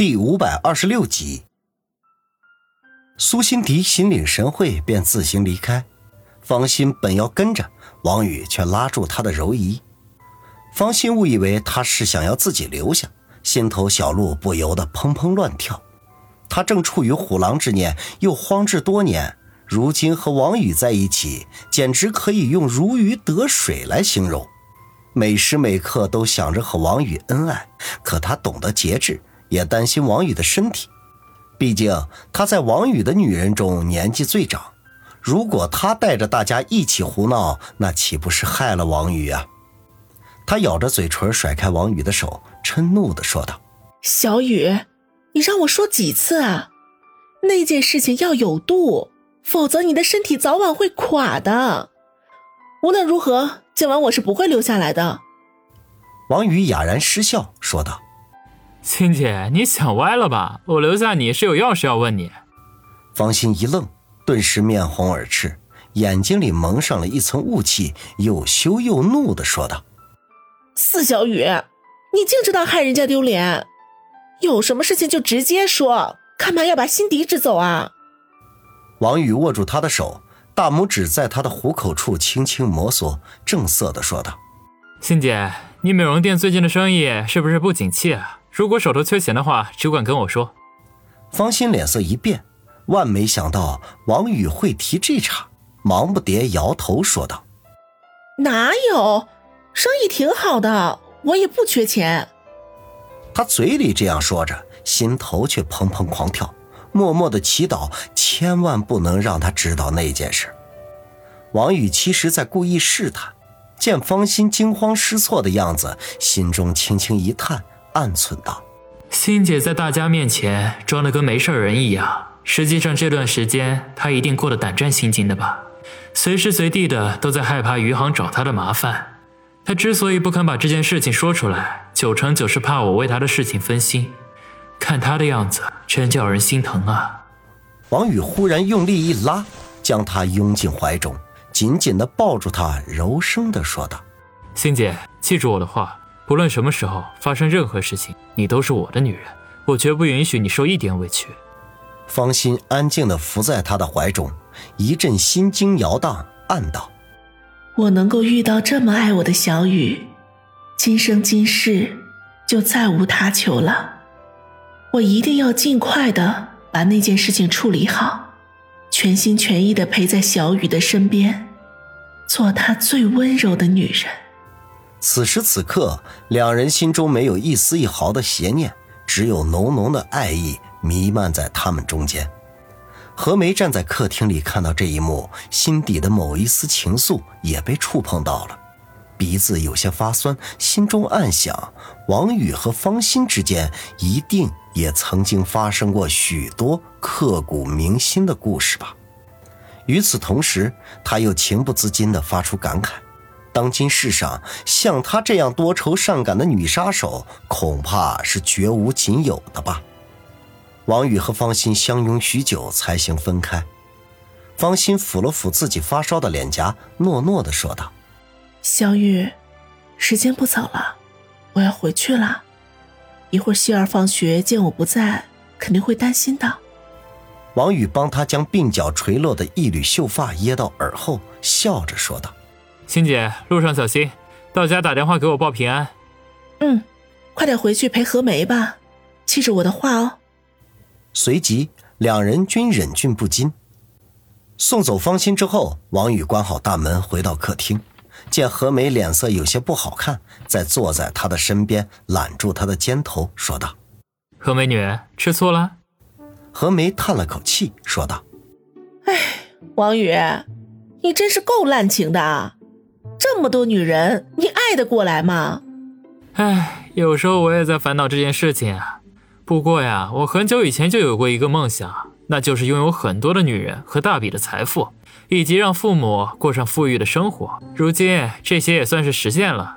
第五百二十六集，苏辛迪心领神会，便自行离开。方心本要跟着，王宇却拉住他的柔仪。方心误以为他是想要自己留下，心头小鹿不由得砰砰乱跳。他正处于虎狼之年，又荒置多年，如今和王宇在一起，简直可以用如鱼得水来形容。每时每刻都想着和王宇恩爱，可他懂得节制。也担心王宇的身体，毕竟他在王宇的女人中年纪最长。如果他带着大家一起胡闹，那岂不是害了王宇啊？他咬着嘴唇，甩开王宇的手，嗔怒地说道：“小雨，你让我说几次啊？那件事情要有度，否则你的身体早晚会垮的。无论如何，今晚我是不会留下来的。”王宇哑然失笑，说道。青姐，你想歪了吧？我留下你是有要事要问你。方心一愣，顿时面红耳赤，眼睛里蒙上了一层雾气，又羞又怒的说道：“四小雨，你净知道害人家丢脸，有什么事情就直接说，干嘛要把心底支走啊？”王宇握住他的手，大拇指在他的虎口处轻轻摩挲，正色的说道：“欣姐，你美容店最近的生意是不是不景气啊？”如果手头缺钱的话，只管跟我说。方心脸色一变，万没想到王宇会提这茬，忙不迭摇头说道：“哪有，生意挺好的，我也不缺钱。”他嘴里这样说着，心头却砰砰狂跳，默默的祈祷，千万不能让他知道那件事。王宇其实在故意试探，见方心惊慌失措的样子，心中轻轻一叹。暗存道：“欣姐在大家面前装的跟没事人一样，实际上这段时间她一定过得胆战心惊的吧？随时随地的都在害怕余杭找她的麻烦。她之所以不肯把这件事情说出来，九成九是怕我为她的事情分心。看她的样子，真叫人心疼啊！”王宇忽然用力一拉，将她拥进怀中，紧紧的抱住她，柔声的说道：“欣姐，记住我的话。”不论什么时候发生任何事情，你都是我的女人，我绝不允许你受一点委屈。方心安静的伏在他的怀中，一阵心惊摇荡，暗道：“我能够遇到这么爱我的小雨，今生今世就再无他求了。我一定要尽快的把那件事情处理好，全心全意的陪在小雨的身边，做她最温柔的女人。”此时此刻，两人心中没有一丝一毫的邪念，只有浓浓的爱意弥漫在他们中间。何梅站在客厅里，看到这一幕，心底的某一丝情愫也被触碰到了，鼻子有些发酸，心中暗想：王宇和方心之间一定也曾经发生过许多刻骨铭心的故事吧。与此同时，他又情不自禁地发出感慨。当今世上，像她这样多愁善感的女杀手，恐怕是绝无仅有的吧。王宇和方心相拥许久，才行分开。方心抚了抚自己发烧的脸颊，诺诺的说道：“小雨，时间不早了，我要回去了。一会儿希儿放学见我不在，肯定会担心的。”王宇帮他将鬓角垂落的一缕秀发掖到耳后，笑着说道。欣姐，路上小心，到家打电话给我报平安。嗯，快点回去陪何梅吧，记着我的话哦。随即，两人均忍俊不禁。送走方心之后，王宇关好大门，回到客厅，见何梅脸色有些不好看，在坐在她的身边，揽住她的肩头，说道：“何美女，吃醋了？”何梅叹了口气，说道：“哎，王宇，你真是够滥情的。”这么多女人，你爱得过来吗？唉，有时候我也在烦恼这件事情啊。不过呀，我很久以前就有过一个梦想，那就是拥有很多的女人和大笔的财富，以及让父母过上富裕的生活。如今这些也算是实现了。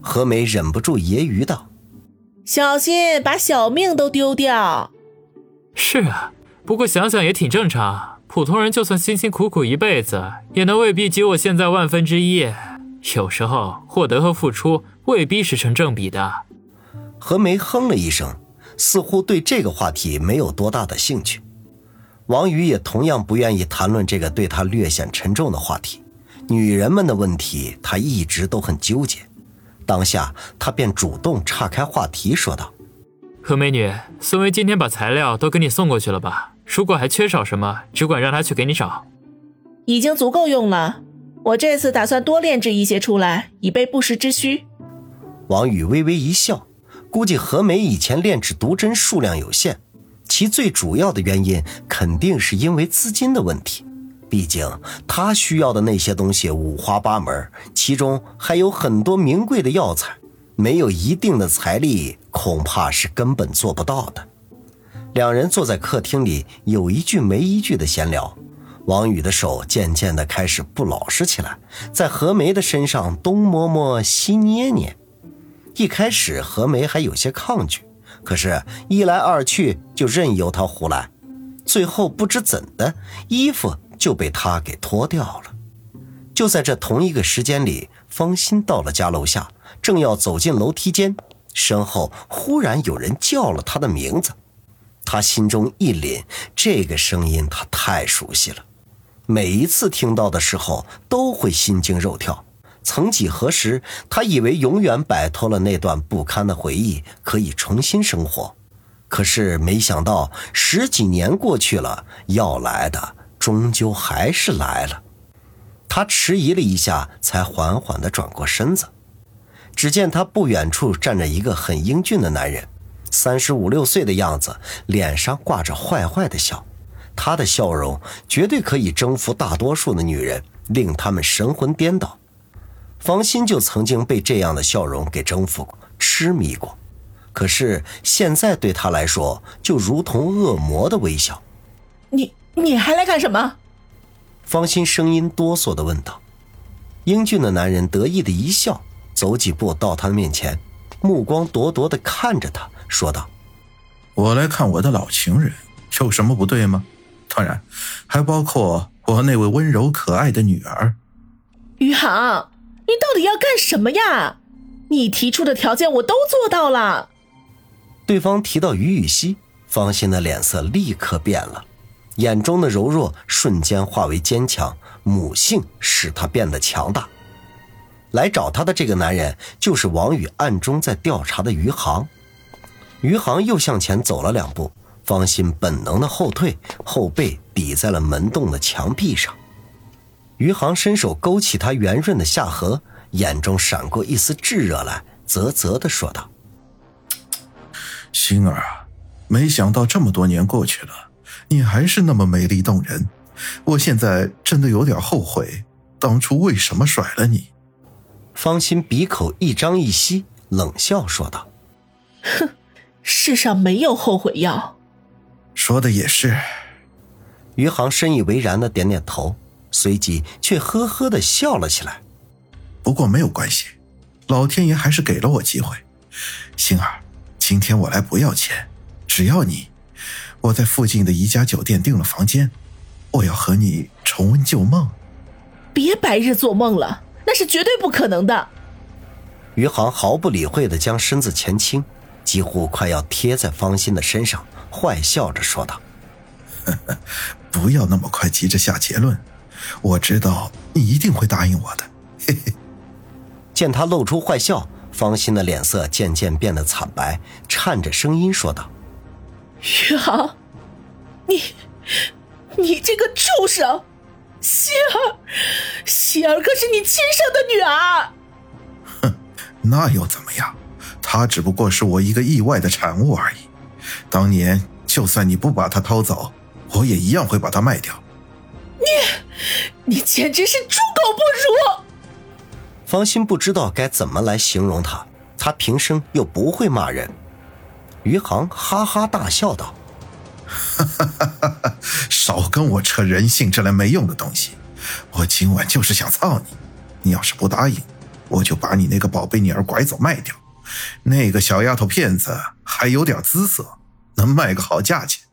何梅忍不住揶揄道：“小心把小命都丢掉。”是啊，不过想想也挺正常。普通人就算辛辛苦苦一辈子，也能未必及我现在万分之一。有时候，获得和付出未必是成正比的。何梅哼了一声，似乎对这个话题没有多大的兴趣。王宇也同样不愿意谈论这个对他略显沉重的话题。女人们的问题，他一直都很纠结。当下，他便主动岔开话题，说道：“何美女，孙威今天把材料都给你送过去了吧？如果还缺少什么，只管让他去给你找。已经足够用了。我这次打算多炼制一些出来，以备不时之需。”王宇微微一笑，估计何梅以前炼制毒针数量有限。其最主要的原因肯定是因为资金的问题，毕竟他需要的那些东西五花八门，其中还有很多名贵的药材，没有一定的财力，恐怕是根本做不到的。两人坐在客厅里，有一句没一句的闲聊。王宇的手渐渐的开始不老实起来，在何梅的身上东摸摸西捏捏。一开始何梅还有些抗拒。可是，一来二去就任由他胡来，最后不知怎的，衣服就被他给脱掉了。就在这同一个时间里，方心到了家楼下，正要走进楼梯间，身后忽然有人叫了他的名字。他心中一凛，这个声音他太熟悉了，每一次听到的时候都会心惊肉跳。曾几何时，他以为永远摆脱了那段不堪的回忆，可以重新生活。可是没想到，十几年过去了，要来的终究还是来了。他迟疑了一下，才缓缓地转过身子。只见他不远处站着一个很英俊的男人，三十五六岁的样子，脸上挂着坏坏的笑。他的笑容绝对可以征服大多数的女人，令她们神魂颠倒。方心就曾经被这样的笑容给征服过、痴迷过，可是现在对他来说，就如同恶魔的微笑。你你还来干什么？方心声音哆嗦的问道。英俊的男人得意的一笑，走几步到他的面前，目光咄咄的看着他，说道：“我来看我的老情人，有什么不对吗？当然，还包括我那位温柔可爱的女儿，余杭。”你到底要干什么呀？你提出的条件我都做到了。对方提到于雨溪，方心的脸色立刻变了，眼中的柔弱瞬间化为坚强，母性使他变得强大。来找他的这个男人就是王宇暗中在调查的余杭。余杭又向前走了两步，方心本能的后退，后背抵在了门洞的墙壁上。余杭伸手勾起他圆润的下颌，眼中闪过一丝炙热来，啧啧的说道：“星儿啊，没想到这么多年过去了，你还是那么美丽动人。我现在真的有点后悔，当初为什么甩了你。”方心鼻口一张一吸，冷笑说道：“哼，世上没有后悔药。”说的也是。余杭深以为然的点点头。随即却呵呵的笑了起来。不过没有关系，老天爷还是给了我机会。星儿，今天我来不要钱，只要你。我在附近的一家酒店订了房间，我要和你重温旧梦。别白日做梦了，那是绝对不可能的。余杭毫不理会的将身子前倾，几乎快要贴在方心的身上，坏笑着说道：“ 不要那么快急着下结论。”我知道你一定会答应我的，嘿嘿。见他露出坏笑，方心的脸色渐渐变得惨白，颤着声音说道：“宇航，你，你这个畜生！希儿，希儿可是你亲生的女儿。”哼，那又怎么样？她只不过是我一个意外的产物而已。当年就算你不把它偷走，我也一样会把它卖掉。你，你简直是猪狗不如！方心不知道该怎么来形容他，他平生又不会骂人。余杭哈哈大笑道：“哈哈哈哈哈！少跟我扯人性这类没用的东西！我今晚就是想操你！你要是不答应，我就把你那个宝贝女儿拐走卖掉。那个小丫头片子还有点姿色，能卖个好价钱。”